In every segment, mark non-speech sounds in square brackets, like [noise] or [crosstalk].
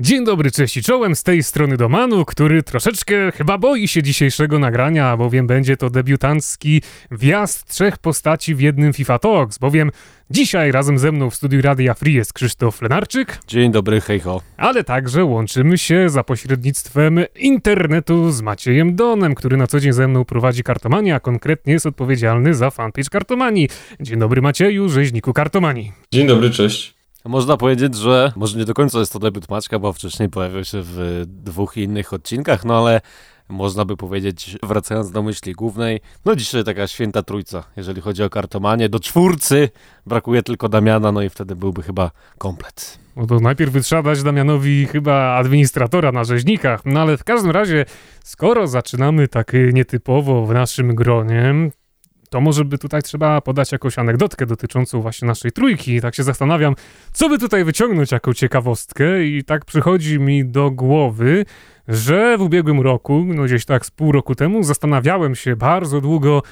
Dzień dobry, cześć i czołem, z tej strony Domanu, który troszeczkę chyba boi się dzisiejszego nagrania, bowiem będzie to debiutancki wjazd trzech postaci w jednym FIFA Talks, bowiem dzisiaj razem ze mną w studiu Radia Free jest Krzysztof Lenarczyk. Dzień dobry, hejho. Ale także łączymy się za pośrednictwem internetu z Maciejem Donem, który na co dzień ze mną prowadzi kartomanię, a konkretnie jest odpowiedzialny za fanpage kartomanii. Dzień dobry Macieju, rzeźniku kartomanii. Dzień dobry, cześć. Można powiedzieć, że może nie do końca jest to debiut Maćka, bo wcześniej pojawił się w dwóch innych odcinkach, no ale można by powiedzieć, wracając do myśli głównej, no dzisiaj taka święta trójca, jeżeli chodzi o kartomanie. Do czwórcy brakuje tylko Damiana, no i wtedy byłby chyba komplet. No to najpierw wytrzeba dać Damianowi chyba administratora na rzeźnikach, no ale w każdym razie, skoro zaczynamy tak nietypowo w naszym gronie, to może by tutaj trzeba podać jakąś anegdotkę dotyczącą właśnie naszej trójki. I tak się zastanawiam, co by tutaj wyciągnąć jako ciekawostkę i tak przychodzi mi do głowy, że w ubiegłym roku, no gdzieś tak z pół roku temu, zastanawiałem się bardzo długo,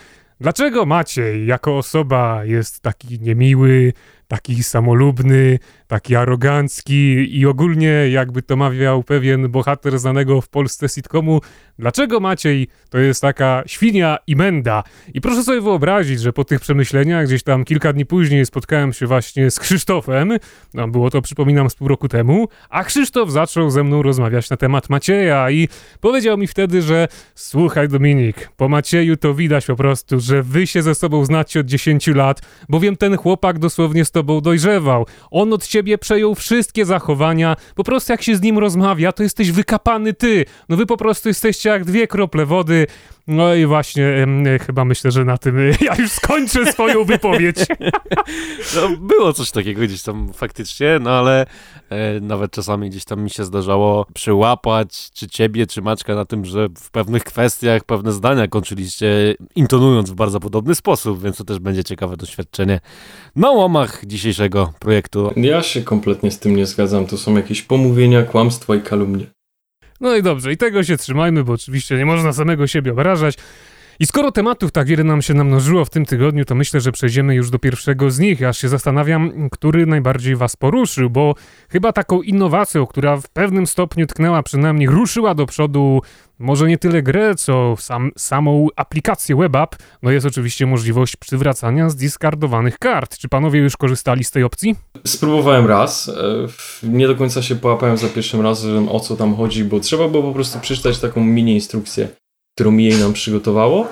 dlaczego Maciej jako osoba jest taki niemiły, taki samolubny, taki arogancki i ogólnie jakby to mawiał pewien bohater znanego w Polsce sitcomu, dlaczego Maciej to jest taka świnia i menda. I proszę sobie wyobrazić, że po tych przemyśleniach gdzieś tam kilka dni później spotkałem się właśnie z Krzysztofem, no było to przypominam z pół roku temu, a Krzysztof zaczął ze mną rozmawiać na temat Macieja i powiedział mi wtedy, że słuchaj Dominik, po Macieju to widać po prostu, że wy się ze sobą znacie od 10 lat, bowiem ten chłopak dosłownie z tobą dojrzewał. On od ciebie przejął wszystkie zachowania. Po prostu jak się z nim rozmawia, to jesteś wykapany ty. No wy po prostu jesteście jak dwie krople wody. No i właśnie, chyba myślę, że na tym [laughs] ja już skończę swoją wypowiedź. [laughs] No, było coś takiego gdzieś tam faktycznie, no ale e, nawet czasami gdzieś tam mi się zdarzało przyłapać, czy ciebie, czy Maćka na tym, że w pewnych kwestiach pewne zdania kończyliście intonując w bardzo podobny sposób, więc to też będzie ciekawe doświadczenie na łamach dzisiejszego projektu. Ja się kompletnie z tym nie zgadzam. To są jakieś pomówienia, kłamstwa i kalumnie. No i dobrze, i tego się trzymajmy, bo oczywiście nie można samego siebie obrażać. I skoro tematów tak wiele nam się namnożyło w tym tygodniu, to myślę, że przejdziemy już do pierwszego z nich. Ja się zastanawiam, który najbardziej was poruszył, bo chyba taką innowacją, która w pewnym stopniu tknęła przynajmniej, ruszyła do przodu może nie tyle grę, co sam, samą aplikację WebApp, no jest oczywiście możliwość przywracania zdiskardowanych kart. Czy panowie już korzystali z tej opcji? Spróbowałem raz. E, nie do końca się połapałem za pierwszym razem, o co tam chodzi, bo trzeba było po prostu przeczytać taką mini instrukcję którą jej nam przygotowało.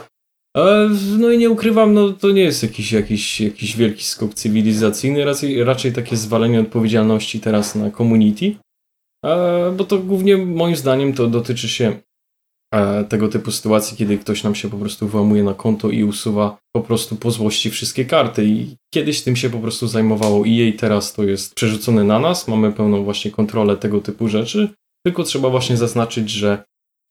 No i nie ukrywam, no to nie jest jakiś, jakiś, jakiś wielki skok cywilizacyjny, raczej, raczej takie zwalenie odpowiedzialności teraz na community, bo to głównie moim zdaniem to dotyczy się tego typu sytuacji, kiedy ktoś nam się po prostu włamuje na konto i usuwa po prostu po złości wszystkie karty. I kiedyś tym się po prostu zajmowało i jej teraz to jest przerzucone na nas, mamy pełną właśnie kontrolę tego typu rzeczy, tylko trzeba właśnie zaznaczyć, że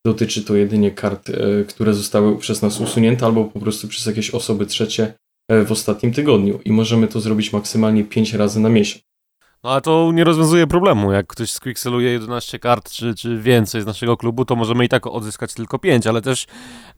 dotyczy to jedynie kart, e, które zostały przez nas usunięte albo po prostu przez jakieś osoby trzecie e, w ostatnim tygodniu i możemy to zrobić maksymalnie 5 razy na miesiąc. No ale to nie rozwiązuje problemu. Jak ktoś squixeluje 11 kart czy, czy więcej z naszego klubu, to możemy i tak odzyskać tylko 5, ale też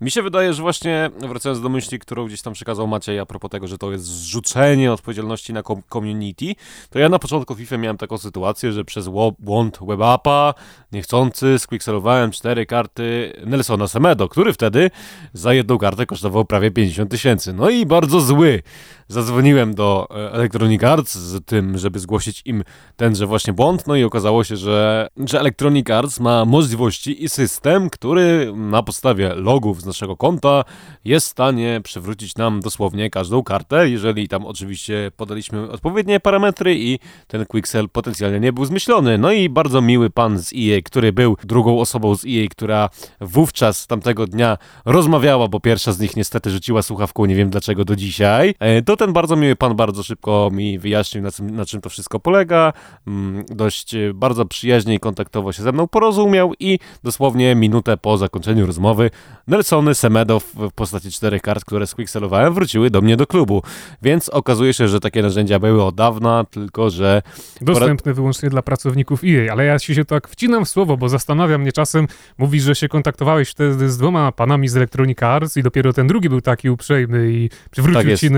mi się wydaje, że właśnie wracając do myśli, którą gdzieś tam przekazał Maciej a propos tego, że to jest zrzucenie odpowiedzialności na community, to ja na początku FIFA miałem taką sytuację, że przez błąd WebAppa niechcący squixelowałem 4 karty Nelsona Semedo, który wtedy za jedną kartę kosztował prawie 50 tysięcy. No i bardzo zły. Zadzwoniłem do e, Electronic Arts z tym, żeby zgłosić im tenże właśnie błąd, no i okazało się, że, że Electronic Arts ma możliwości i system, który na podstawie logów z naszego konta jest w stanie przywrócić nam dosłownie każdą kartę, jeżeli tam oczywiście podaliśmy odpowiednie parametry i ten Quixel potencjalnie nie był zmyślony. No i bardzo miły pan z EA, który był drugą osobą z EA, która wówczas tamtego dnia rozmawiała, bo pierwsza z nich niestety rzuciła słuchawką, nie wiem dlaczego do dzisiaj, e, to ten bardzo miły pan bardzo szybko mi wyjaśnił, na czym, na czym to wszystko polega. Mm, dość e, bardzo przyjaźnie i kontaktowo się ze mną porozumiał i dosłownie minutę po zakończeniu rozmowy Nelsony Semedo w postaci czterech kart, które squixelowałem, wróciły do mnie do klubu. Więc okazuje się, że takie narzędzia były od dawna, tylko że... Dostępne wyłącznie dla pracowników EA, ale ja się tak wcinam w słowo, bo zastanawia mnie czasem, mówisz, że się kontaktowałeś wtedy z dwoma panami z Electronic Arts i dopiero ten drugi był taki uprzejmy i przywrócił tak ci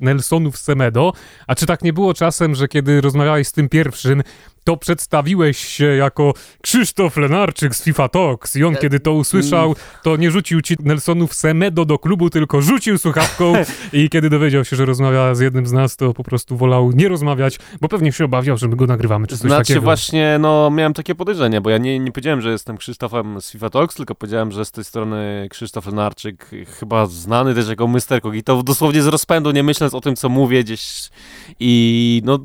Nelsonów Semedo. A czy tak nie było czasem, że kiedy rozmawiałeś rozmawiałeś z tym pierwszym, to przedstawiłeś się jako Krzysztof Lenarczyk z FIFA Talks i on E, kiedy to usłyszał, mm. to nie rzucił ci Nelsonów Semedo do klubu, tylko rzucił słuchawką i kiedy dowiedział się, że rozmawia z jednym z nas, to po prostu wolał nie rozmawiać, bo pewnie się obawiał, że my go nagrywamy czy coś Znaczy takiego. właśnie, no miałem takie podejrzenie, bo ja nie, nie powiedziałem, że jestem Krzysztofem z FIFA Talks, tylko powiedziałem, że z tej strony Krzysztof Lenarczyk, chyba znany też jako Mr. Kogito, dosłownie z rozpędu, nie myśląc o tym, co mówię gdzieś i no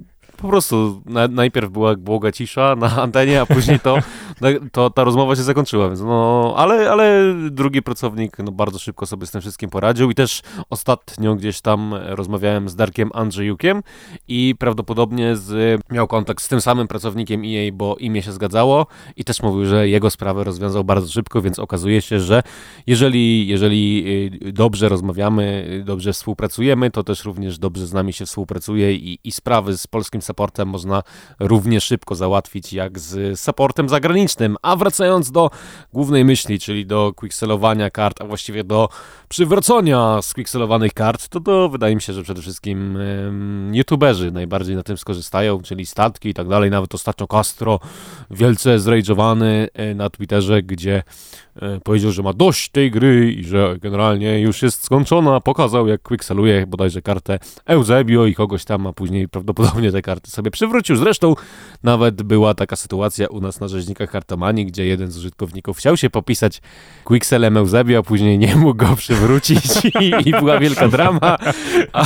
po prostu na, najpierw była błoga cisza na antenie, a później to, [laughs] to ta rozmowa się zakończyła, więc no, ale, ale drugi pracownik no, bardzo szybko sobie z tym wszystkim poradził i też ostatnio gdzieś tam rozmawiałem z Darkiem Andrzejukiem i prawdopodobnie z, miał kontakt z tym samym pracownikiem EA, bo imię się zgadzało i też mówił, że jego sprawę rozwiązał bardzo szybko, więc okazuje się, że jeżeli, jeżeli y, dobrze rozmawiamy, y, dobrze współpracujemy, to też również dobrze z nami się współpracuje i, i sprawy z polskim supportem można równie szybko załatwić jak z supportem zagranicznym. A wracając do głównej myśli, czyli do quickselowania kart, a właściwie do przywracania squickselowanych kart, to to wydaje mi się, że przede wszystkim um, youtuberzy najbardziej na tym skorzystają, czyli statki i tak dalej. Nawet ostatnio Castro wielce zrajdżowany e, na Twitterze, gdzie e, powiedział, że ma dość tej gry i że generalnie już jest skończona. Pokazał, jak quickseluje bodajże kartę Eusebio i kogoś tam, a później prawdopodobnie te karty sobie przywrócił. Zresztą nawet była taka sytuacja u nas na rzeźnikach kartomanii, gdzie jeden z użytkowników chciał się popisać quickselem Eusebio, a później nie mógł go przywrócić [laughs] i, i była wielka drama, a,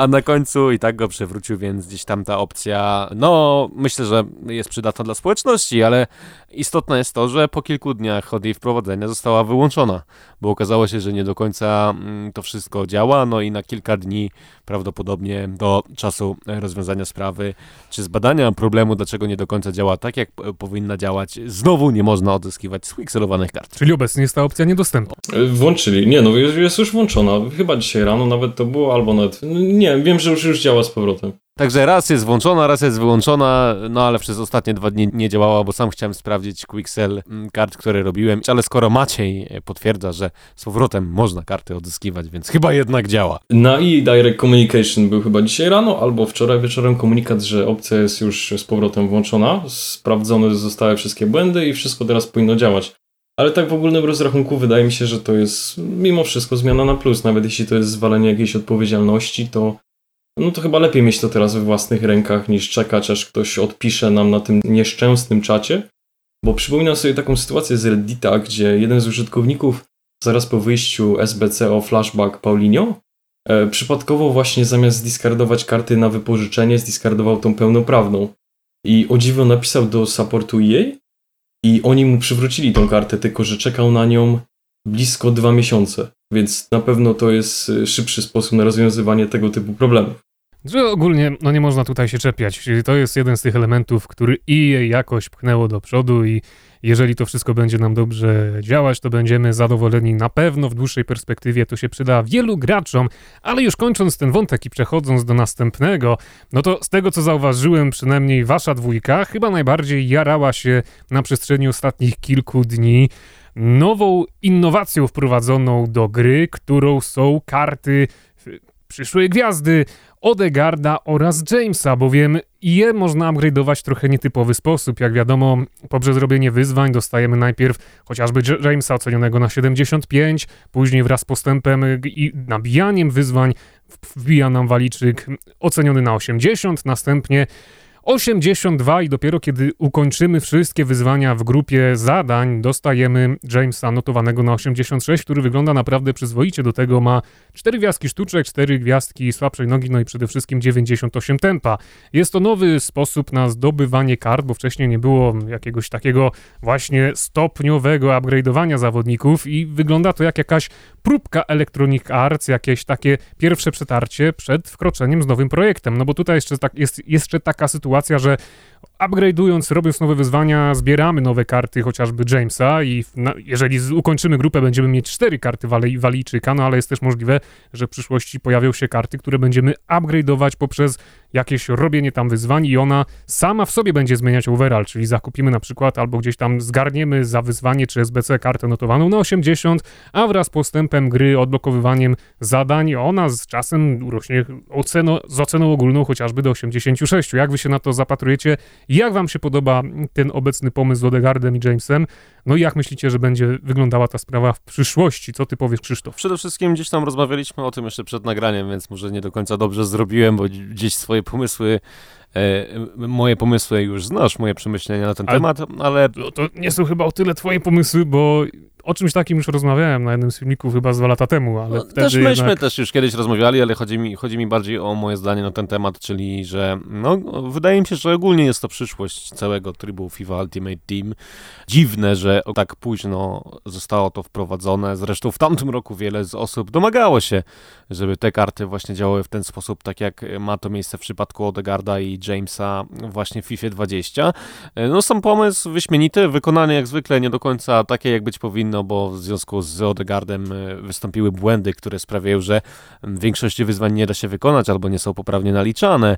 a na końcu i tak go przywrócił, więc gdzieś tam ta opcja, no myślę, że jest przydatna dla społeczności, ale istotne jest to, że po kilku dniach od jej wprowadzenia została wyłączona, bo okazało się, że nie do końca mm, to wszystko działa, no i na kilka dni prawdopodobnie do czasu rozwiązania sprawy, czy zbadania problemu, dlaczego nie do końca działa tak, jak powinna działać, znowu nie można odzyskiwać swixelowanych kart. Czyli obecnie jest ta opcja niedostępna. E, Włączyli. Nie, no jest, jest już włączona. Chyba dzisiaj rano nawet to było, albo nawet... Nie, wiem, że już, już działa z powrotem. Także raz jest włączona, raz jest wyłączona, no ale przez ostatnie dwa dni nie działała, bo sam chciałem sprawdzić Quicksell mm, kart, które robiłem, ale skoro Maciej e, potwierdza, że z powrotem można karty odzyskiwać, więc chyba jednak działa. Na i Direct Communication był chyba dzisiaj rano, albo wczoraj wieczorem komunikat, że opcja jest już z powrotem włączona, sprawdzone zostały wszystkie błędy i wszystko teraz powinno działać. Ale tak w ogólnym rozrachunku wydaje mi się, że to jest mimo wszystko zmiana na plus. Nawet jeśli to jest zwalenie jakiejś odpowiedzialności, to no to chyba lepiej mieć to teraz we własnych rękach niż czekać, aż ktoś odpisze nam na tym nieszczęsnym czacie. Bo przypominam sobie taką sytuację z Reddita, gdzie jeden z użytkowników zaraz po wyjściu SBC o flashback Paulinho e, przypadkowo właśnie zamiast discardować karty na wypożyczenie, zdiskardował tą pełnoprawną. I o dziwo napisał do supportu EA i oni mu przywrócili tą kartę, tylko że czekał na nią blisko dwa miesiące. Więc na pewno to jest e, szybszy sposób na rozwiązywanie tego typu problemów. Że ogólnie, no nie można tutaj się czepiać. To jest jeden z tych elementów, który EA jakoś pchnęło do przodu i jeżeli to wszystko będzie nam dobrze działać, to będziemy zadowoleni na pewno w dłuższej perspektywie. To się przyda wielu graczom, ale już kończąc ten wątek i przechodząc do następnego, no to z tego co zauważyłem, przynajmniej wasza dwójka chyba najbardziej jarała się na przestrzeni ostatnich kilku dni nową innowacją wprowadzoną do gry, którą są karty przyszłej gwiazdy Odegarda oraz Jamesa, bowiem je można upgrade'ować w trochę nietypowy sposób. Jak wiadomo, poprzez robienie wyzwań dostajemy najpierw chociażby Jamesa ocenionego na 75, później wraz z postępem i nabijaniem wyzwań wbija nam waliczyk oceniony na 80, następnie 82 i dopiero kiedy ukończymy wszystkie wyzwania w grupie zadań, dostajemy Jamesa notowanego na 86, który wygląda naprawdę przyzwoicie. Do tego ma 4 gwiazdki sztuczek, 4 gwiazdki słabszej nogi, no i przede wszystkim 98 tempa. Jest to nowy sposób na zdobywanie kart, bo wcześniej nie było jakiegoś takiego właśnie stopniowego upgrade'owania zawodników i wygląda to jak jakaś próbka Electronic Arts, jakieś takie pierwsze przetarcie przed wkroczeniem z nowym projektem. No bo tutaj jeszcze tak, jest jeszcze taka sytuacja, że upgrade'ując, robiąc nowe wyzwania, zbieramy nowe karty, chociażby Jamesa i na, jeżeli z, ukończymy grupę, będziemy mieć cztery karty Wali, Walijczyka, no ale jest też możliwe, że w przyszłości pojawią się karty, które będziemy upgrade'ować poprzez jakieś robienie tam wyzwań i ona sama w sobie będzie zmieniać overall, czyli zakupimy na przykład albo gdzieś tam zgarniemy za wyzwanie czy SBC kartę notowaną na 80, a wraz z postępem gry, odblokowywaniem zadań, ona z czasem urośnie oceno, z oceną ogólną chociażby do 86. Jak wy się na to zapatrujecie? Jak wam się podoba ten obecny pomysł z Odegardem i Jamesem? No i jak myślicie, że będzie wyglądała ta sprawa w przyszłości? Co ty powiesz, Krzysztof? Przede wszystkim gdzieś tam rozmawialiśmy o tym jeszcze przed nagraniem, więc może nie do końca dobrze zrobiłem, bo gdzieś swoje pomysły moje pomysły już znasz, moje przemyślenia na ten ale, temat, ale... To nie są chyba o tyle twoje pomysły, bo o czymś takim już rozmawiałem na jednym z filmików chyba z dwa lata temu, ale no, Też myśmy jednak... też już kiedyś rozmawiali, ale chodzi mi, chodzi mi bardziej o moje zdanie na ten temat, czyli że no, wydaje mi się, że ogólnie jest to przyszłość całego trybu FIFA Ultimate Team. Dziwne, że tak późno zostało to wprowadzone. Zresztą w tamtym roku wiele z osób domagało się, żeby te karty właśnie działały w ten sposób, tak jak ma to miejsce w przypadku Odegarda i Jamesa właśnie w FIFA 20. No sam pomysł wyśmienity, wykonanie jak zwykle nie do końca takie, jak być powinno no bo w związku z Odegardem e, wystąpiły błędy, które sprawiają, że większości wyzwań nie da się wykonać albo nie są poprawnie naliczane,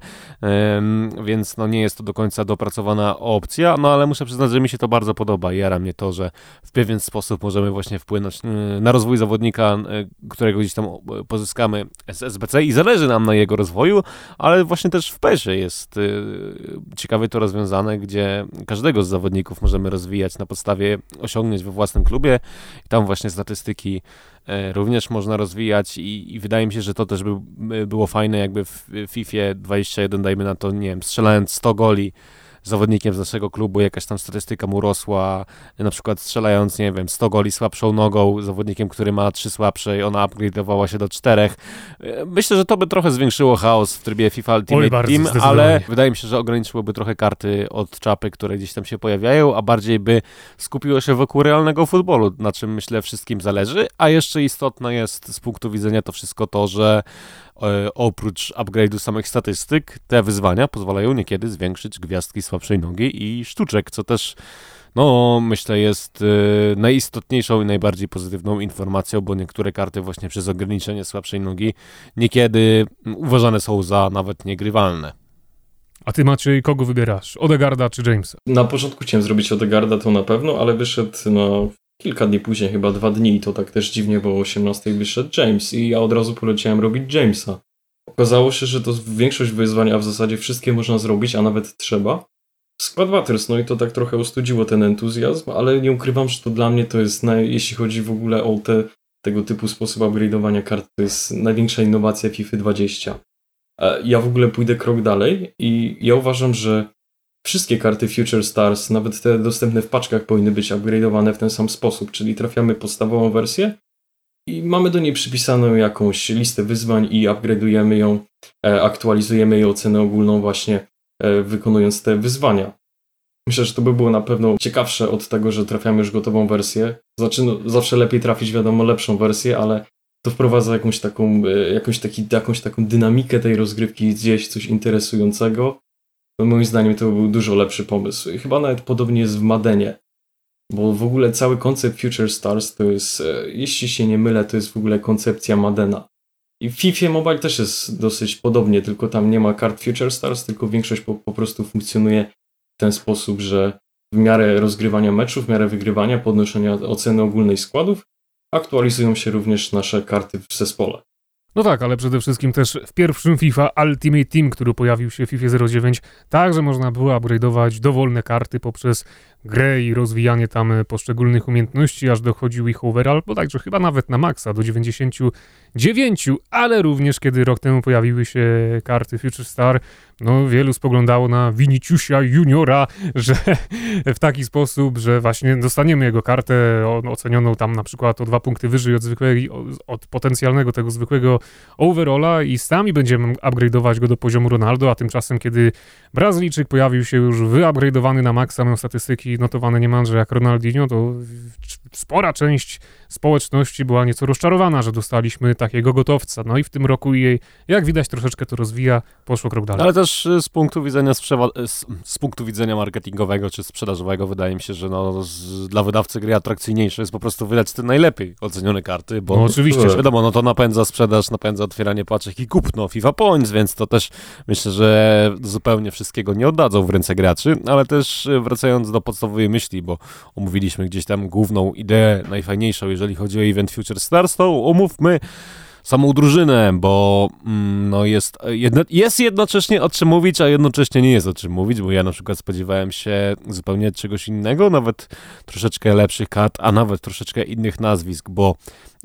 więc no nie jest to do końca dopracowana opcja, no ale muszę przyznać, że mi się to bardzo podoba i jara mnie to, że w pewien sposób możemy właśnie wpłynąć e, na rozwój zawodnika, e, którego gdzieś tam pozyskamy z SBC i zależy nam na jego rozwoju, ale właśnie też w PESie jest ciekawie to rozwiązane, gdzie każdego z zawodników możemy rozwijać na podstawie osiągnięć we własnym klubie. I tam właśnie statystyki e, również można rozwijać i, i, wydaje mi się, że to też by, było fajne, jakby w FIFA 21, dajmy na to, nie wiem, strzelając 100 goli, zawodnikiem z naszego klubu, jakaś tam statystyka mu rosła, na przykład strzelając, nie wiem, 100 goli słabszą nogą, zawodnikiem, który ma 3 słabsze i ona upgrade'owała się do 4. Myślę, że to by trochę zwiększyło chaos w trybie FIFA Ultimate Oj, Team, ale wydaje mi się, że ograniczyłoby trochę karty od czapy, które gdzieś tam się pojawiają, a bardziej by skupiło się wokół realnego futbolu, na czym myślę wszystkim zależy, a jeszcze istotne jest z punktu widzenia to wszystko to, że oprócz upgrade'u samych statystyk, te wyzwania pozwalają niekiedy zwiększyć gwiazdki słabszej nogi i sztuczek, co też no, myślę, jest y, najistotniejszą i najbardziej pozytywną informacją, bo niektóre karty właśnie przez ograniczenie słabszej nogi niekiedy uważane są za nawet niegrywalne. A ty Maciej, kogo wybierasz? Odegarda czy Jamesa? Na początku chciałem zrobić Odegarda to na pewno, ale wyszedł no, kilka dni później, chyba dwa dni, to tak też dziwnie, bo o 18 wyszedł James i ja od razu poleciałem robić Jamesa. Okazało się, że to większość wyzwań, a w zasadzie wszystkie można zrobić, a nawet trzeba. Squad Waters, no i to tak trochę ustudziło ten entuzjazm, ale nie ukrywam, że to dla mnie to jest, naj, jeśli chodzi w ogóle o te, tego typu sposób upgrade'owania kart, to jest największa innowacja FIFA 20. E, ja w ogóle pójdę krok dalej i ja uważam, że Wszystkie karty Future Stars, nawet te dostępne w paczkach, powinny być upgrade'owane w ten sam sposób, czyli trafiamy podstawową wersję i mamy do niej przypisaną jakąś listę wyzwań i upgrade'ujemy ją, e, aktualizujemy jej ocenę ogólną właśnie e, wykonując te wyzwania. Myślę, że to by było na pewno ciekawsze od tego, że trafiamy już gotową wersję. Znaczy, no, zawsze lepiej trafić, wiadomo, lepszą wersję, ale to wprowadza jakąś taką, e, jakąś, taki, jakąś taką dynamikę tej rozgrywki, gdzieś coś interesującego moim zdaniem to był dużo lepszy pomysł. Chyba nawet podobnie jest w Madenie, bo w ogóle cały koncept Future Stars to jest, e, jeśli się nie mylę, to jest w ogóle koncepcja Madena. I w FIFA Mobile też jest dosyć podobnie, tylko tam nie ma kart Future Stars, tylko większość po, po prostu funkcjonuje w ten sposób, że w miarę rozgrywania meczów, w miarę wygrywania, podnoszenia oceny ogólnej składów, aktualizują się również nasze karty w zespole. No tak, ale przede wszystkim też w pierwszym FIFA Ultimate Team, który pojawił się w FIFA 09, także można było upgrade'ować dowolne karty poprzez grę i rozwijanie tam poszczególnych umiejętności, aż dochodził ich overall, bo także chyba nawet na maksa do 99, ale również kiedy rok temu pojawiły się karty Future Star, no wielu spoglądało na Viniciusia Juniora, [laughs] że w taki sposób, że właśnie dostaniemy jego kartę ocenioną tam na przykład o dwa punkty wyżej od zwykłego, od potencjalnego tego zwykłego overalla i sami będziemy upgrade'ować go do poziomu Ronaldo, a tymczasem kiedy Brazylijczyk pojawił się już wyupgrade'owany na maksa, miał statystyki notowane niemalże jak Ronaldinho, to spora część społeczności była nieco rozczarowana, że dostaliśmy takiego gotowca. No i w tym roku jej, jak widać, troszeczkę to rozwija, poszło krok dalej. Ale też y, z punktu widzenia sprzewa- z, z, punktu widzenia marketingowego czy sprzedażowego wydaje mi się, że no, z, dla wydawcy gry atrakcyjniejsze jest po prostu wydać te najlepiej ocenione karty, bo no, oczywiście. wiadomo, no to napędza sprzedaż, napędza otwieranie paczek i kupno FIFA Points, więc to też myślę, że zupełnie wszystkiego nie oddadzą w ręce graczy, ale też y, wracając do podstawowej myśli, bo omówiliśmy gdzieś tam główną ideę, najfajniejszą, jeżeli chodzi o event Future Stars, to omówmy samą drużynę, bo mm, no jest, jedno, jest jednocześnie o czym mówić, a jednocześnie nie jest o czym mówić, bo ja na przykład spodziewałem się zupełnie czegoś innego, nawet troszeczkę lepszych kart, a nawet troszeczkę innych nazwisk, bo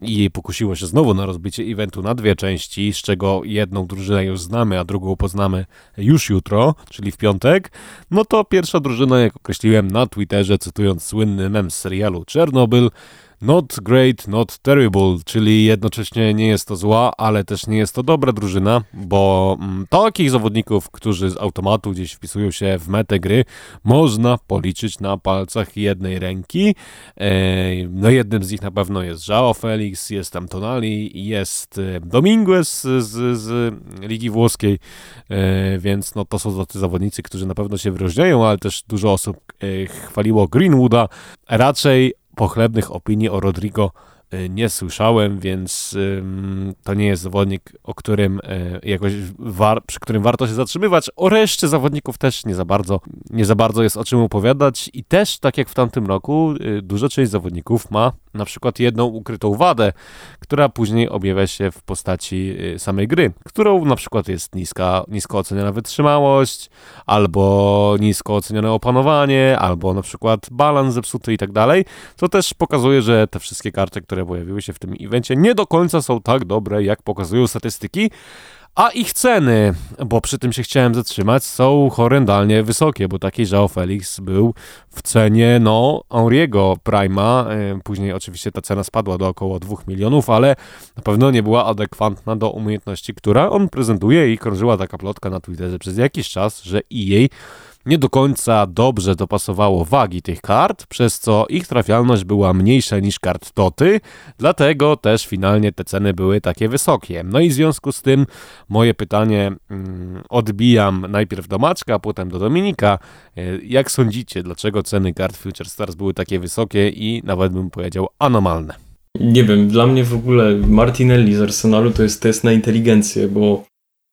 i pokusiło się znowu na rozbicie eventu na dwie części, z czego jedną drużynę już znamy, a drugą poznamy już jutro, czyli w piątek, no to pierwsza drużyna, jak określiłem na Twitterze, cytując słynny mem z serialu Czernobyl, Not great, not terrible, czyli jednocześnie nie jest to zła, ale też nie jest to dobra drużyna, bo mm, takich zawodników, którzy z automatu gdzieś wpisują się w metę gry, można policzyć na palcach jednej ręki. No jednym z nich na pewno jest Joao Felix, jest tam Tonali, jest e, Dominguez z, z Ligi Włoskiej, e, więc no to są tacy zawodnicy, którzy na pewno się wyróżniają, ale też dużo osób e, chwaliło Greenwooda. Raczej pochlebnych opinii o Rodrigo y, nie słyszałem, więc to nie jest zawodnik, o którym y, jakoś war, przy którym warto się zatrzymywać. O reszcie zawodników też nie za bardzo, nie za bardzo jest o czym opowiadać i też, tak jak w tamtym roku, y, duża część zawodników ma na przykład jedną ukrytą wadę, która później objawia się w postaci y, samej gry, którą na przykład jest niska, nisko oceniona wytrzymałość, albo nisko ocenione opanowanie, albo na przykład balans zepsuty i tak dalej, co też pokazuje, że te wszystkie karty, które pojawiły się w tym evencie nie do końca są tak dobre, jak pokazują statystyki, a ich ceny, bo przy tym się chciałem zatrzymać, są horrendalnie wysokie, bo taki Joao Felix był w cenie, no, Henriego Prima. E, później oczywiście ta cena spadła do około 2 milionów, ale na pewno nie była adekwatna do umiejętności, która on prezentuje i krążyła taka plotka na Twitterze przez jakiś czas, że EA nie do końca dobrze dopasowało wagi tych kart, przez co ich trafialność była mniejsza niż kart Toty, dlatego też finalnie te ceny były takie wysokie. No i w związku z tym moje pytanie mm, odbijam najpierw do Maczka, a potem do Dominika. E, jak sądzicie, dlaczego ceny kart Future Stars były takie wysokie i nawet bym powiedział anomalne? Nie wiem, dla mnie w ogóle Martinelli z Arsenalu to jest test na inteligencję, bo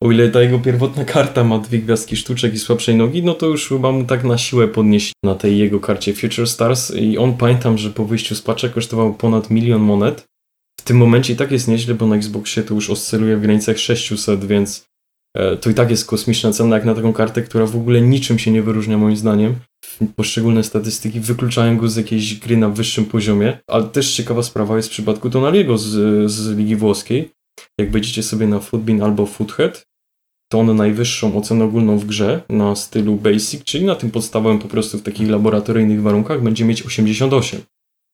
o ile ta jego pierwotna karta ma dwie gwiazdki sztuczek i słabszej nogi, no to już chyba mu tak na siłę podnieść na tej jego karcie Future Stars i on pamiętam, że po wyjściu z paczek kosztował ponad milion monet. W tym momencie i tak jest nieźle, bo na Xboxie to już oscyluje w granicach 600, więc e, to i tak jest kosmiczna cena jak na taką kartę, która w ogóle niczym się nie wyróżnia moim zdaniem. Poszczególne statystyki wykluczają go z jakiejś gry na wyższym poziomie, ale też ciekawa sprawa jest w przypadku Tonaliego z, z Ligi Włoskiej. Jak wejdziecie sobie na Footbin albo Foothead, to on najwyższą ocenę ogólną w grze na stylu Basic, czyli na tym podstawowym po prostu w takich laboratoryjnych warunkach będzie mieć 88.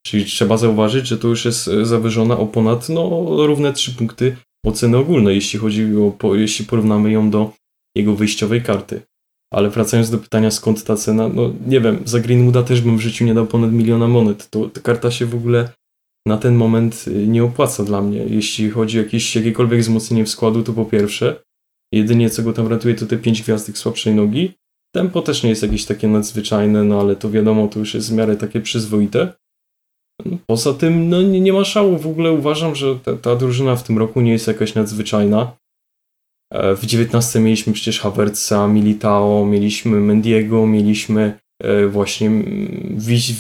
Czyli trzeba zauważyć, że to już jest e, zawyżona o ponad no, równe 3 punkty oceny ogólnej, jeśli chodzi o, jeśli porównamy ją do jego wyjściowej karty. Ale wracając do pytania, skąd ta cena, no nie wiem, za Greenwooda też bym w życiu nie dał ponad miliona monet. To ta karta się w ogóle na ten moment y, nie opłaca dla mnie. Jeśli chodzi o jakieś, jakiekolwiek wzmocnienie w składu, to po pierwsze, jedynie co go tam ratuje to te 5 gwiazdek słabszej nogi. Tempo też nie jest jakieś takie nadzwyczajne, no ale to wiadomo, to już jest w miarę takie przyzwoite. Poza tym, no nie, nie ma szału. W ogóle uważam, że ta, ta drużyna w tym roku nie jest jakaś nadzwyczajna. E, w 19 mieliśmy przecież Havertza, Militao, mieliśmy Mendiego, mieliśmy e, właśnie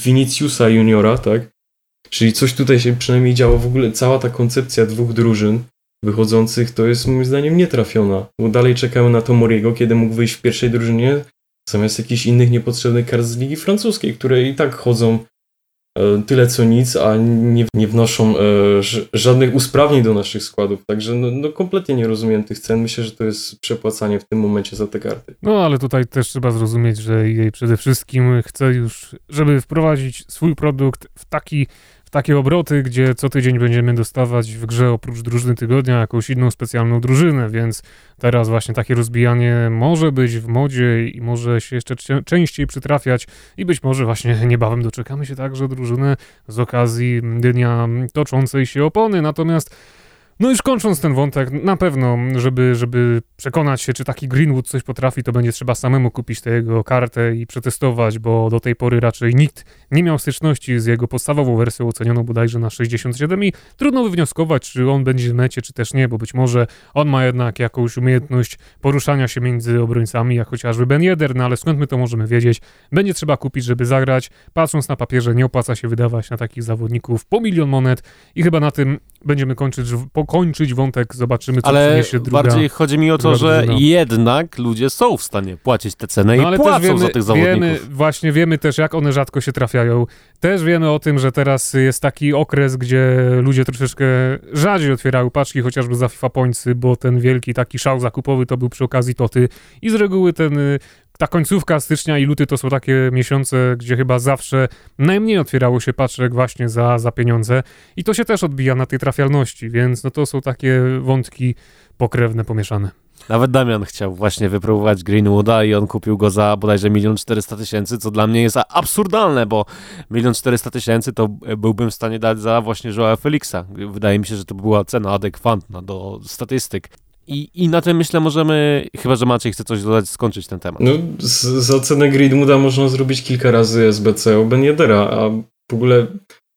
Viniciusa Juniora, tak? Czyli coś tutaj się przynajmniej działo. W ogóle cała ta koncepcja dwóch drużyn wychodzących to jest moim zdaniem nietrafiona. Bo dalej czekamy na to Moriego, kiedy mógł wyjść w pierwszej drużynie, zamiast jakichś innych niepotrzebnych kart z Ligi Francuskiej, które i tak chodzą e, tyle co nic, a nie, nie wnoszą e, żadnych usprawnień do naszych składów. Także no, no, kompletnie nie rozumiem tych cen. Myślę, że to jest przepłacanie w tym momencie za te karty. No ale tutaj też trzeba zrozumieć, że jej przede wszystkim chce już, żeby wprowadzić swój produkt w taki takie obroty, gdzie co tydzień będziemy dostawać w grze oprócz drużyny tygodnia jakąś inną specjalną drużynę, więc teraz właśnie takie rozbijanie może być w modzie i może się jeszcze częściej przytrafiać i być może właśnie [laughs] niebawem doczekamy się także drużyny z okazji dnia toczącej się opony. Natomiast no już kończąc ten wątek, na pewno, żeby, żeby przekonać się, czy taki Greenwood coś potrafi, to będzie trzeba samemu kupić tę jego kartę i przetestować, bo do tej pory raczej nikt nie miał styczności z jego podstawową wersją ocenioną bodajże na 67 i trudno wywnioskować, czy on będzie w mecie, czy też nie, bo być może on ma jednak jakąś umiejętność poruszania się między obrońcami, jak chociażby Ben Yedder, no ale skąd my to możemy wiedzieć? Będzie trzeba kupić, żeby zagrać. Patrząc na papierze, nie opłaca się wydawać na takich zawodników po milion monet i chyba na tym będziemy kończyć, pokończyć wątek, zobaczymy, co ale przyniesie druga bardziej chodzi mi o to, że drużyna. jednak ludzie są w stanie płacić te ceny no, i płacą wiemy, za tych zawodników. Wiemy, właśnie wiemy też, jak one rzadko się trafiają. Też wiemy o tym, że teraz jest taki okres, gdzie ludzie troszeczkę rzadziej otwierają paczki, chociażby za FIFA Pońcy, bo ten wielki taki szał zakupowy to był przy okazji Toty i z reguły ten ta końcówka stycznia i luty to są takie miesiące, gdzie chyba zawsze najmniej otwierało się paczek właśnie za, za pieniądze i to się też odbija na tej trafialności, więc no to są takie wątki pokrewne, pomieszane. Nawet Damian chciał właśnie wypróbować Greenwooda i on kupił go za bodajże milion czterysta tysięcy, co dla mnie jest absurdalne, bo milion czterysta tysięcy to byłbym w stanie dać za właśnie Joao Felixa. Wydaje mi się, że to była cena adekwatna do statystyk. I, I na tym myślę możemy, chyba że Maciej chce coś dodać, skończyć ten temat. No, z, za cenę Greenwooda można zrobić kilka razy SBC o Ben Yedera, a w ogóle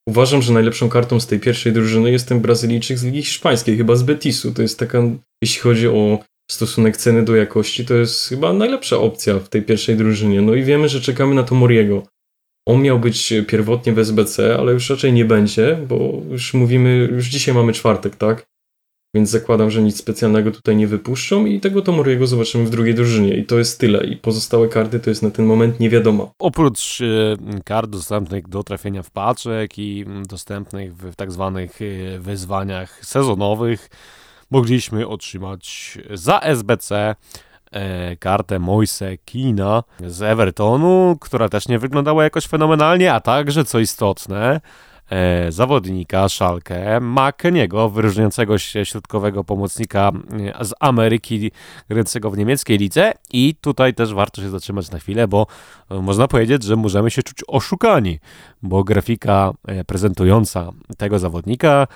uważam, że najlepszą kartą z tej pierwszej drużyny jest ten Brazylijczyk z Ligi Hiszpańskiej, chyba z Betisu. To jest taka, jeśli chodzi o stosunek ceny do jakości, to jest chyba najlepsza opcja w tej pierwszej drużynie. No i wiemy, że czekamy na to Moriego. On miał być pierwotnie w SBC, ale już raczej nie będzie, bo już mówimy, już dzisiaj mamy czwartek, tak? Więc zakładam, że nic specjalnego tutaj nie wypuszczą i tego Tomoriego zobaczymy w drugiej drużynie. I to jest tyle. I pozostałe karty to jest na ten moment nie wiadomo. Oprócz e, kart dostępnych do trafienia w paczek i dostępnych w tak zwanych e, wyzwaniach sezonowych, mogliśmy otrzymać za SBC e, kartę Moise Kina z Evertonu, która też nie wyglądała jakoś fenomenalnie, a także, co istotne, zawodnika Szalkę, Makeniego, wyróżniającego się środkowego pomocnika e, z Ameryki, grającego w niemieckiej lidze i tutaj też warto się zatrzymać na chwilę, bo e, można powiedzieć, że możemy się czuć oszukani, bo grafika prezentująca tego zawodnika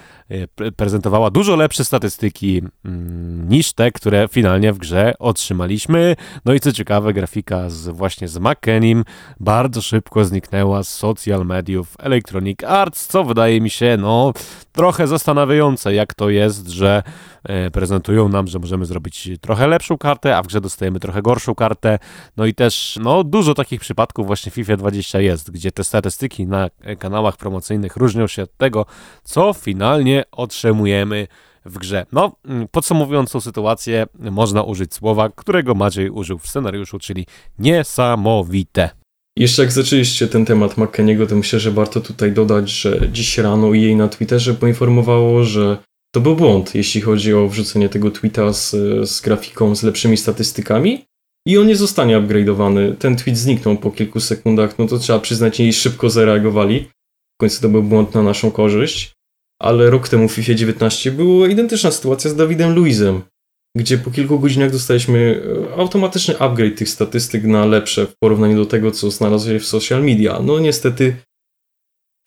prezentowała dużo lepsze statystyki mm, niż te, które finalnie w grze otrzymaliśmy. No i co ciekawe, grafika z, właśnie z McKennim bardzo szybko zniknęła z social mediów Electronic Arts, co wydaje mi się, no, trochę zastanawiające, jak to jest, że e, prezentują nam, że możemy zrobić trochę lepszą kartę, a w grze dostajemy trochę gorszą kartę. No i też, no, dużo takich przypadków właśnie FIFA 20 jest, gdzie te statystyki na kanałach promocyjnych różnią się od tego, co finalnie otrzymujemy w grze. No, mm, podsumowując tą sytuację, można użyć słowa, którego Maciej użył w scenariuszu, czyli niesamowite. Jeszcze jak zaczęliście ten temat McKenniego, to myślę, że warto tutaj dodać, że dziś rano jej na Twitterze poinformowało, że to był błąd, jeśli chodzi o wrzucenie tego tweeta z, z grafiką z lepszymi statystykami i on nie zostanie upgrade'owany. Ten tweet zniknął po kilku sekundach, no to trzeba przyznać, jej szybko zareagowali. W końcu to był błąd na naszą korzyść. Ale rok temu w FIFA 19 była identyczna sytuacja z Dawidem Luizem gdzie po kilku godzinach dostaliśmy e, automatyczny upgrade tych statystyk na lepsze w porównaniu do tego, co znalazło się w social media. No niestety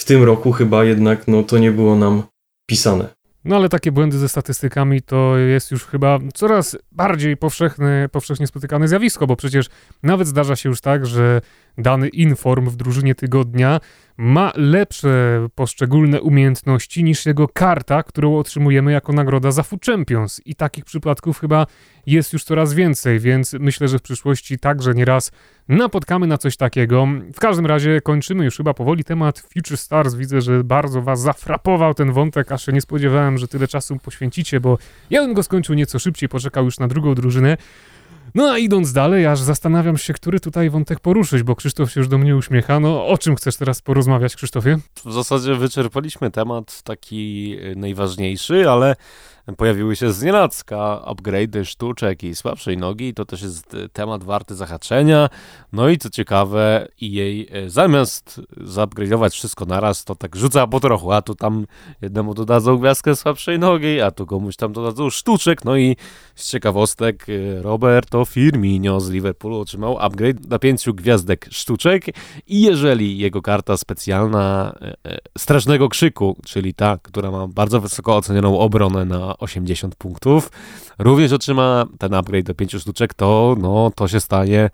w tym roku chyba jednak no, to nie było nam pisane. No ale takie błędy ze statystykami to jest już chyba coraz bardziej powszechne, powszechnie spotykane zjawisko, bo przecież nawet zdarza się już tak, że dany inform w drużynie tygodnia ma lepsze poszczególne umiejętności niż jego karta, którą otrzymujemy jako nagroda za Food Champions. I takich przypadków chyba jest już coraz więcej, więc myślę, że w przyszłości także nieraz napotkamy na coś takiego. W każdym razie kończymy już chyba powoli temat Future Stars. Widzę, że bardzo was zafrapował ten wątek, aż się nie spodziewałem, że tyle czasu poświęcicie, bo ja bym go skończył nieco szybciej, poczekał już na drugą drużynę. No a idąc dalej, aż zastanawiam się, który tutaj wątek poruszyć, bo Krzysztof się już do mnie uśmiecha. No o czym chcesz teraz porozmawiać, Krzysztofie? W zasadzie wyczerpaliśmy temat taki y, najważniejszy, ale pojawiły się z nienacka upgrade'y sztuczek i słabszej nogi. To też jest temat warty zahaczenia. No i co ciekawe, jej zamiast zupgrade'ować wszystko naraz, to tak rzuca po trochu, a tu tam jednemu dodadzą gwiazdkę słabszej nogi, a tu komuś tam dodadzą sztuczek. No i z ciekawostek Roberto Firmino z Liverpoolu otrzymał upgrade na pięciu gwiazdek sztuczek i jeżeli jego karta specjalna e, e, Strasznego Krzyku, czyli ta, która ma bardzo wysoko ocenioną obronę na 80 punktów, również otrzyma ten upgrade do 5 sztuczek, to, no, to się stanie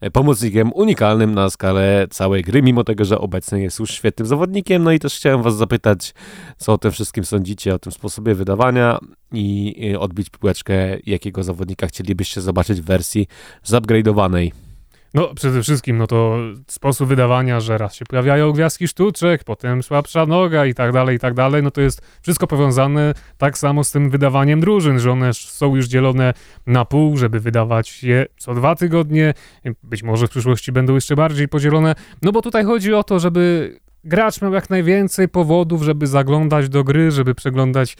e, pomocnikiem unikalnym na skalę całej gry, mimo tego, że obecnie jest już świetnym zawodnikiem. No i też chciałem was zapytać, co o tym wszystkim sądzicie, o tym sposobie wydawania i odbić piłeczkę, jakiego zawodnika chcielibyście zobaczyć w wersji zupgrade'owanej. No, przede wszystkim, no to sposób wydawania, że raz się pojawiają gwiazdki sztuczek, potem słabsza noga i tak dalej, i tak dalej, no to jest wszystko powiązane tak samo z tym wydawaniem drużyn, że one są już dzielone na pół, żeby wydawać je co dwa tygodnie, być może w przyszłości będą jeszcze bardziej podzielone, no bo tutaj chodzi o to, żeby gracz miał jak najwięcej powodów, żeby zaglądać do gry, żeby przeglądać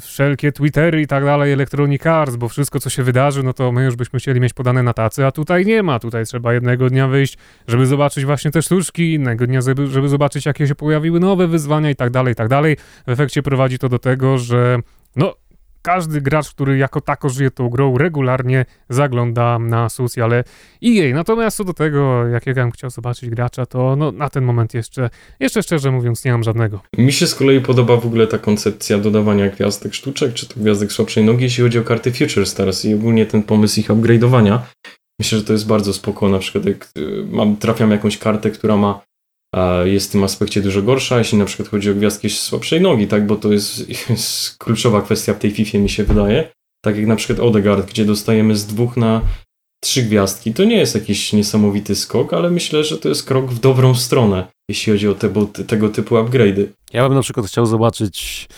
wszelkie Twittery i tak dalej, Electronic Arts, bo wszystko, co się wydarzy, no to my już byśmy chcieli mieć podane na tacy, a tutaj nie ma. Tutaj trzeba jednego dnia wyjść, żeby zobaczyć właśnie te sztuczki, innego dnia, żeby, żeby zobaczyć, jakie się pojawiły nowe wyzwania i tak dalej, i tak dalej. W efekcie prowadzi to do tego, że no, każdy gracz, który jako tako żyje tą grą, regularnie zagląda na ale i jej. Natomiast co do tego, jakiego bym chciał zobaczyć gracza, to no, na ten moment jeszcze, jeszcze szczerze mówiąc, nie mam żadnego. Mi się z kolei podoba w ogóle ta koncepcja dodawania gwiazdek sztuczek, czy to gwiazdek słabszej nogi, jeśli chodzi o karty Future Stars i ogólnie ten pomysł ich upgrade'owania. Myślę, że to jest bardzo spoko. Na przykład jak y, mam, trafiam jakąś kartę, która ma jest w tym aspekcie dużo gorsza, jeśli na przykład chodzi o gwiazdki słabszej nogi, tak, bo to jest, [laughs] jest kluczowa kwestia w tej FIFA mi się wydaje. Tak jak na przykład Odegaard, gdzie dostajemy z dwóch na trzy gwiazdki. To nie jest jakiś niesamowity skok, ale myślę, że to jest krok w dobrą stronę, jeśli chodzi o te, tego typu upgrade'y. Ja bym na przykład chciał zobaczyć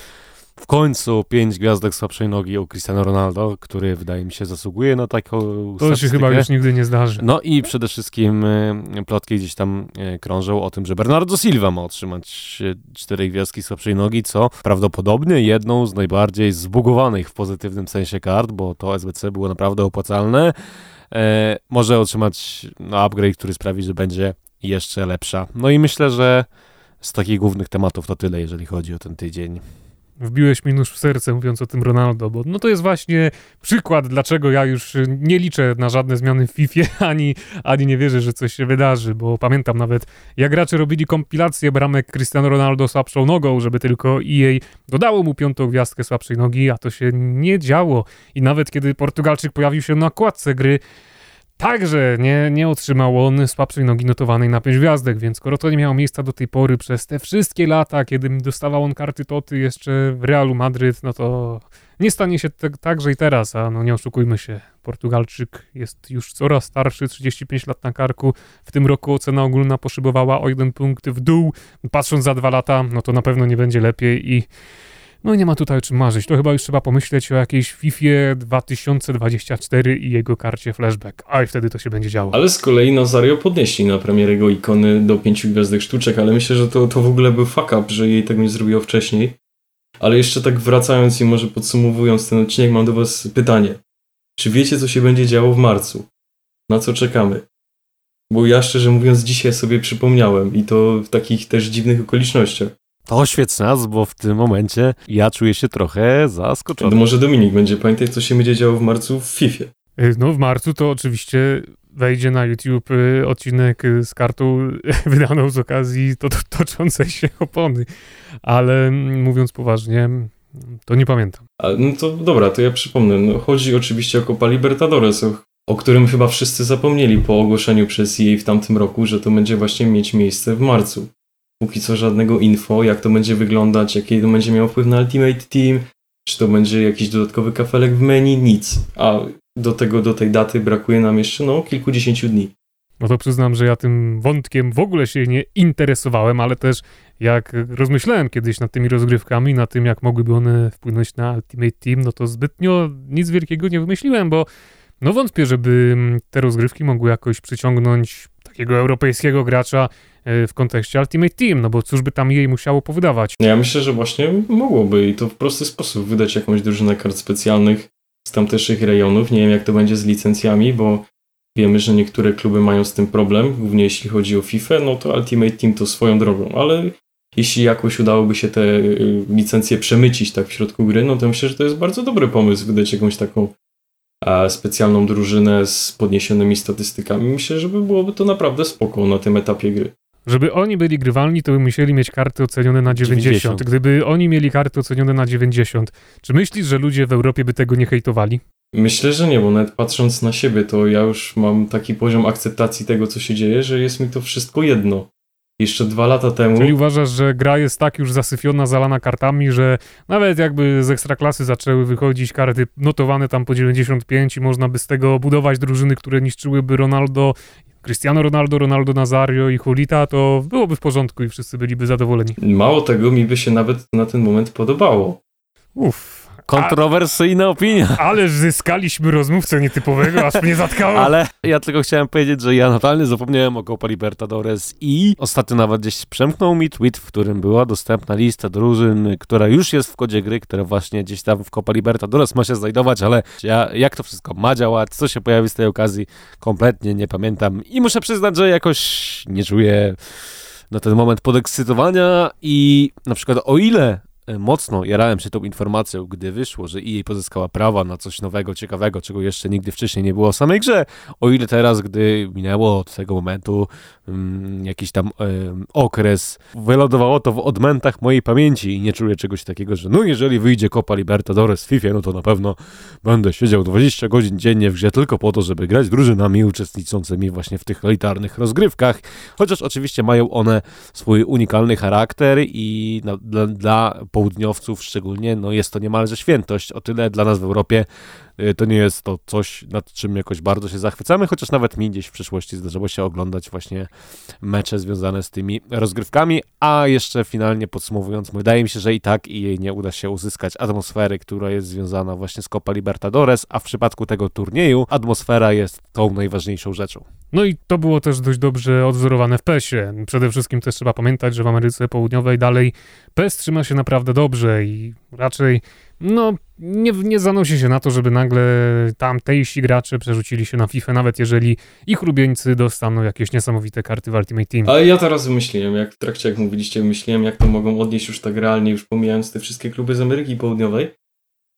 w końcu pięć gwiazdek słabszej nogi u Cristiano Ronaldo, który wydaje mi się zasługuje na taką To się chyba już nigdy nie zdarzy. No i przede wszystkim e, plotki gdzieś tam e, krążą o tym, że Bernardo Silva ma otrzymać e, cztery gwiazdki słabszej nogi, co prawdopodobnie jedną z najbardziej zbugowanych w pozytywnym sensie kart, bo to SBC było naprawdę opłacalne. może otrzymać no, upgrade, który sprawi, że będzie jeszcze lepsza. No i myślę, że z takich głównych tematów to tyle, jeżeli chodzi o ten tydzień wbiłeś mi nóż w serce mówiąc o tym Ronaldo, bo no to jest właśnie przykład, dlaczego ja już nie liczę na żadne zmiany w FIFA, [laughs] ani, ani nie wierzę, że coś się wydarzy, bo pamiętam nawet, jak gracze robili kompilację bramek Cristiano Ronaldo słabszą nogą, żeby tylko EA dodało mu piątą gwiazdkę słabszej nogi, a to się nie działo. I nawet kiedy Portugalczyk pojawił się na okładce gry, Także nie, nie otrzymał on słabszej nogi notowanej na 5 gwiazdek, więc skoro to nie miało miejsca do tej pory przez te wszystkie lata, kiedy dostawał on karty Toty jeszcze w Realu Madryt, no to nie stanie się tak, także i teraz, a no nie oszukujmy się, Portugalczyk jest już coraz starszy, 35 lat na karku, w tym roku ocena ogólna poszybowała o jeden punkt w dół, patrząc za dwa lata, no to na pewno nie będzie lepiej i no nie ma tutaj o czym marzyć. To chyba już trzeba pomyśleć o jakiejś FIFA 2024 i jego karcie flashback. A i wtedy to się będzie działo. Ale z kolei Nazario podnieśli na premierę jego ikony do pięciu gwiazdek sztuczek, ale myślę, że to, to w ogóle był fuck up, że jej tego nie zrobiło wcześniej. Ale jeszcze tak wracając i może podsumowując ten odcinek, mam do was pytanie. Czy wiecie, co się będzie działo w marcu? Na co czekamy? Bo ja szczerze mówiąc dzisiaj sobie przypomniałem i to w takich też dziwnych okolicznościach. To oświec nas, bo w tym momencie ja czuję się trochę zaskoczony. To może Dominik będzie pamiętać, co się będzie działo w marcu w FIFA. Y, no w marcu to oczywiście wejdzie na YouTube y, odcinek y, z kartą [laughs] wydaną z okazji to, to, toczącej się opony. Ale mm, mówiąc poważnie, to nie pamiętam. A, no to dobra, to ja przypomnę. No, chodzi oczywiście o Copa Libertadores, o, o którym chyba wszyscy zapomnieli po ogłoszeniu przez EA w tamtym roku, że to będzie właśnie mieć miejsce w marcu póki co żadnego info, jak to będzie wyglądać, jaki to będzie miał wpływ na Ultimate Team, czy to będzie jakiś dodatkowy kafelek w menu, nic. A do tego, do tej daty brakuje nam jeszcze no kilkudziesięciu dni. No to przyznam, że ja tym wątkiem w ogóle się nie interesowałem, ale też jak rozmyślałem kiedyś nad tymi rozgrywkami, nad tym, jak mogłyby one wpłynąć na Ultimate Team, no to zbytnio nic wielkiego nie wymyśliłem, bo no wątpię, żeby te rozgrywki mogły jakoś przyciągnąć takiego europejskiego gracza w kontekście Ultimate Team, no bo cóż by tam jej musiało powydawać. Ja myślę, że właśnie mogłoby i to w prosty sposób wydać jakąś drużynę kart specjalnych z tamtejszych rejonów. Nie wiem, jak to będzie z licencjami, bo wiemy, że niektóre kluby mają z tym problem, głównie jeśli chodzi o FIFA, no to Ultimate Team to swoją drogą, ale jeśli jakoś udałoby się te y, licencje przemycić tak w środku gry, no to myślę, że to jest bardzo dobry pomysł wydać jakąś taką specjalną drużynę z podniesionymi statystykami. Myślę, że byłoby to naprawdę spoko na tym etapie gry. Żeby oni byli grywalni, to by musieli mieć karty ocenione na 90. 90. Gdyby oni mieli karty ocenione na 90, czy myślisz, że ludzie w Europie by tego nie hejtowali? Myślę, że nie, bo nawet patrząc na siebie, to ja już mam taki poziom akceptacji tego, co się dzieje, że jest mi to wszystko jedno jeszcze dwa lata temu. Czyli uważasz, że gra jest tak już zasyfiona, zalana kartami, że nawet jakby z ekstraklasy zaczęły wychodzić karty notowane tam po 95 i można by z tego budować drużyny, które niszczyłyby Ronaldo, Cristiano Ronaldo, Ronaldo Nazario i Julita, to byłoby w porządku i wszyscy byliby zadowoleni. Mało tego, mi by się nawet na ten moment podobało. Uff. Kontrowersyjna opinia. Ale zyskaliśmy rozmówcę nietypowego, aż mnie zatkało. Ale ja tylko chciałem powiedzieć, że ja totalnie zapomniałem o Copa Libertadores i ostatnio nawet gdzieś przemknął mi tweet, w którym była dostępna lista drużyn, która już jest w kodzie gry, która właśnie gdzieś tam w Copa Libertadores ma się znajdować, ale ja, jak to wszystko ma działać, co się pojawi z tej okazji, kompletnie nie pamiętam i muszę przyznać, że jakoś nie czuję na ten moment podekscytowania i na przykład o ile mocno jarałem się tą informacją, gdy wyszło, że EA pozyskała prawa na coś nowego, ciekawego, czego jeszcze nigdy wcześniej nie było w samej grze. O ile teraz, gdy minęło od tego momentu um, jakiś tam um, okres, wylodowało to w odmętach mojej pamięci i nie czuję czegoś takiego, że no jeżeli wyjdzie Copa Libertadores w FIFA, no to na pewno będę siedział 20 godzin dziennie w grze tylko po to, żeby grać drużynami uczestniczącymi właśnie w tych elitarnych rozgrywkach, chociaż oczywiście mają one swój unikalny charakter i na, dla, dla południowców szczególnie, no jest to niemalże świętość. O tyle dla nas w Europie y, to nie jest to coś, nad czym jakoś bardzo się zachwycamy, chociaż nawet mi gdzieś w przyszłości zdarzyło się oglądać właśnie mecze związane z tymi rozgrywkami, a jeszcze finalnie podsumowując, wydaje mi się, że i tak i jej nie uda się uzyskać atmosfery, która jest związana właśnie z Copa Libertadores, a w przypadku tego turnieju atmosfera jest tą najważniejszą rzeczą. No i to było też dość dobrze odwzorowane w PES-ie. Przede wszystkim też trzeba pamiętać, że w Ameryce Południowej dalej PES trzyma się naprawdę dobrze i raczej no, nie, nie zanosi się na to, żeby nagle tamtejsi gracze przerzucili się na FIFA, nawet jeżeli ich lubieńcy dostaną jakieś niesamowite karty w Ultimate Team. Ale ja teraz wymyśliłem, jak w trakcie, jak mówiliście, wymyśliłem, jak to mogą odnieść już tak realnie, już pomijając te wszystkie kluby z Ameryki Południowej.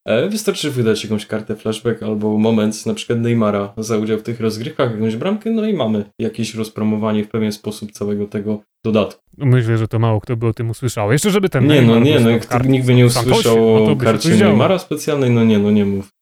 E, wystarczy wydać jakąś kartę flashback albo moment na przykład Neymara za udział w tych rozgrywkach, jakąś bramkę, no i mamy jakieś rozpromowanie w pewien sposób całego tego dodatku. Myślę, że to mało kto by o tym usłyszał. Jeszcze żeby ten Nie, no nie, no jak nikt by nie usłyszał no o karcie Neymara specjalnej, no nie, no nie mów.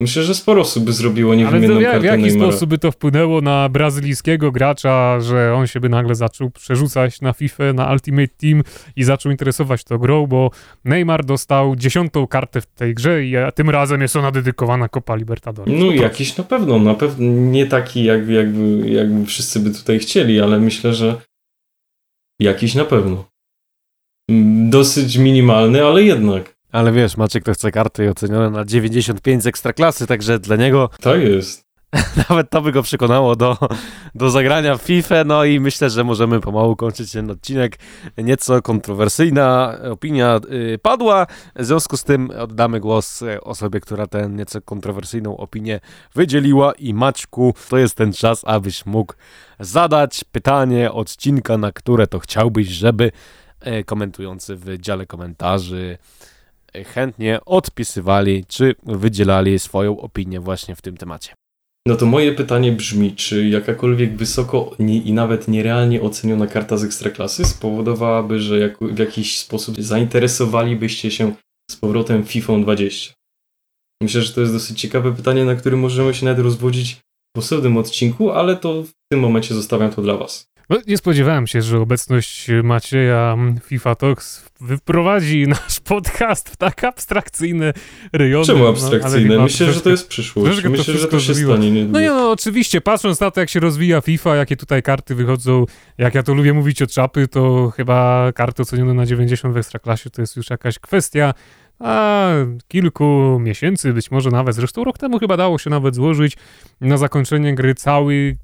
Myślę, że sporo osób by zrobiło niewymienną Ale kartę w jaki Neymara. sposób by to wpłynęło na brazylijskiego gracza, że on się by nagle zaczął przerzucać na FIFA, na Ultimate Team i zaczął interesować to grą, bo Neymar dostał dziesiątą kartę w tej grze i tym razem jest ona dedykowana Copa Libertadores. No, no jakiś na pewno, na pewno nie taki jakby, jakby, jakby wszyscy by tutaj chcieli, ale myślę, że jakiś na pewno. Dosyć minimalny, ale jednak. Ale wiesz, Maciek to chce karty ocenione na 95 z ekstraklasy, także dla niego... Tak jest. [laughs] Nawet to by go przekonało do, do zagrania w FIFA, no i myślę, że możemy pomału kończyć ten odcinek. Nieco kontrowersyjna opinia y, padła, w związku z tym oddamy głos y, osobie, która tę nieco kontrowersyjną opinię wydzieliła i Maćku, to jest ten czas, abyś mógł zadać pytanie odcinka, na które to chciałbyś, żeby y, komentujący w dziale komentarzy chętnie odpisywali czy wydzielali swoją opinię właśnie w tym temacie. No to moje pytanie brzmi, czy jakakolwiek wysoko nie, i nawet nierealnie oceniona karta z ekstraklasy spowodowałaby, że jak, w jakiś sposób zainteresowalibyście się z powrotem FIFA 20? Myślę, że to jest dosyć ciekawe pytanie, na którym możemy się nawet rozwodzić w osobnym odcinku, ale to w tym momencie zostawiam to dla Was. No, nie spodziewałem się, że obecność Macieja FIFA Talks wyprowadzi nasz podcast w tak abstrakcyjne rejony. Czemu no, abstrakcyjne? No, Myślę, że to jest przyszłość. Myślę, że to się zrobiło. stanie niedługo. No nie, no oczywiście, patrząc na to, jak się rozwija FIFA, jakie tutaj karty wychodzą, jak ja to lubię mówić od czapy, to chyba karty ocenione na 90 w Ekstraklasie to jest już jakaś kwestia a kilku miesięcy, być może nawet, zresztą rok temu chyba dało się nawet złożyć na zakończenie gry cały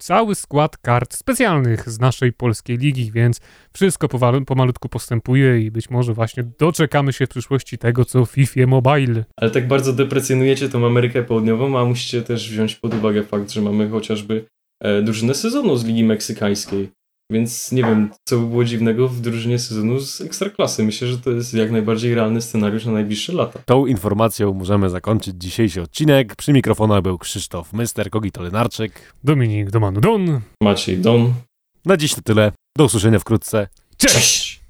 cały skład kart specjalnych z naszej polskiej ligi, więc wszystko pomalutku postępuje i być może właśnie doczekamy się w przyszłości tego, co FIFA Mobile. Ale tak bardzo deprecjonujecie tą Amerykę Południową, a musicie też wziąć pod uwagę fakt, że mamy chociażby e, drużynę sezonu z Ligi Meksykańskiej. Więc nie wiem, co by było dziwnego w drużynie sezonu z Ekstraklasy. Myślę, że to jest jak najbardziej realny scenariusz na najbliższe lata. Tą informacją możemy zakończyć dzisiejszy odcinek. Przy mikrofonach był Krzysztof Myster, Kogito Lenarczyk. Dominik Domanu Don. Maciej Don. Na dziś to tyle. Do usłyszenia wkrótce. Cześć!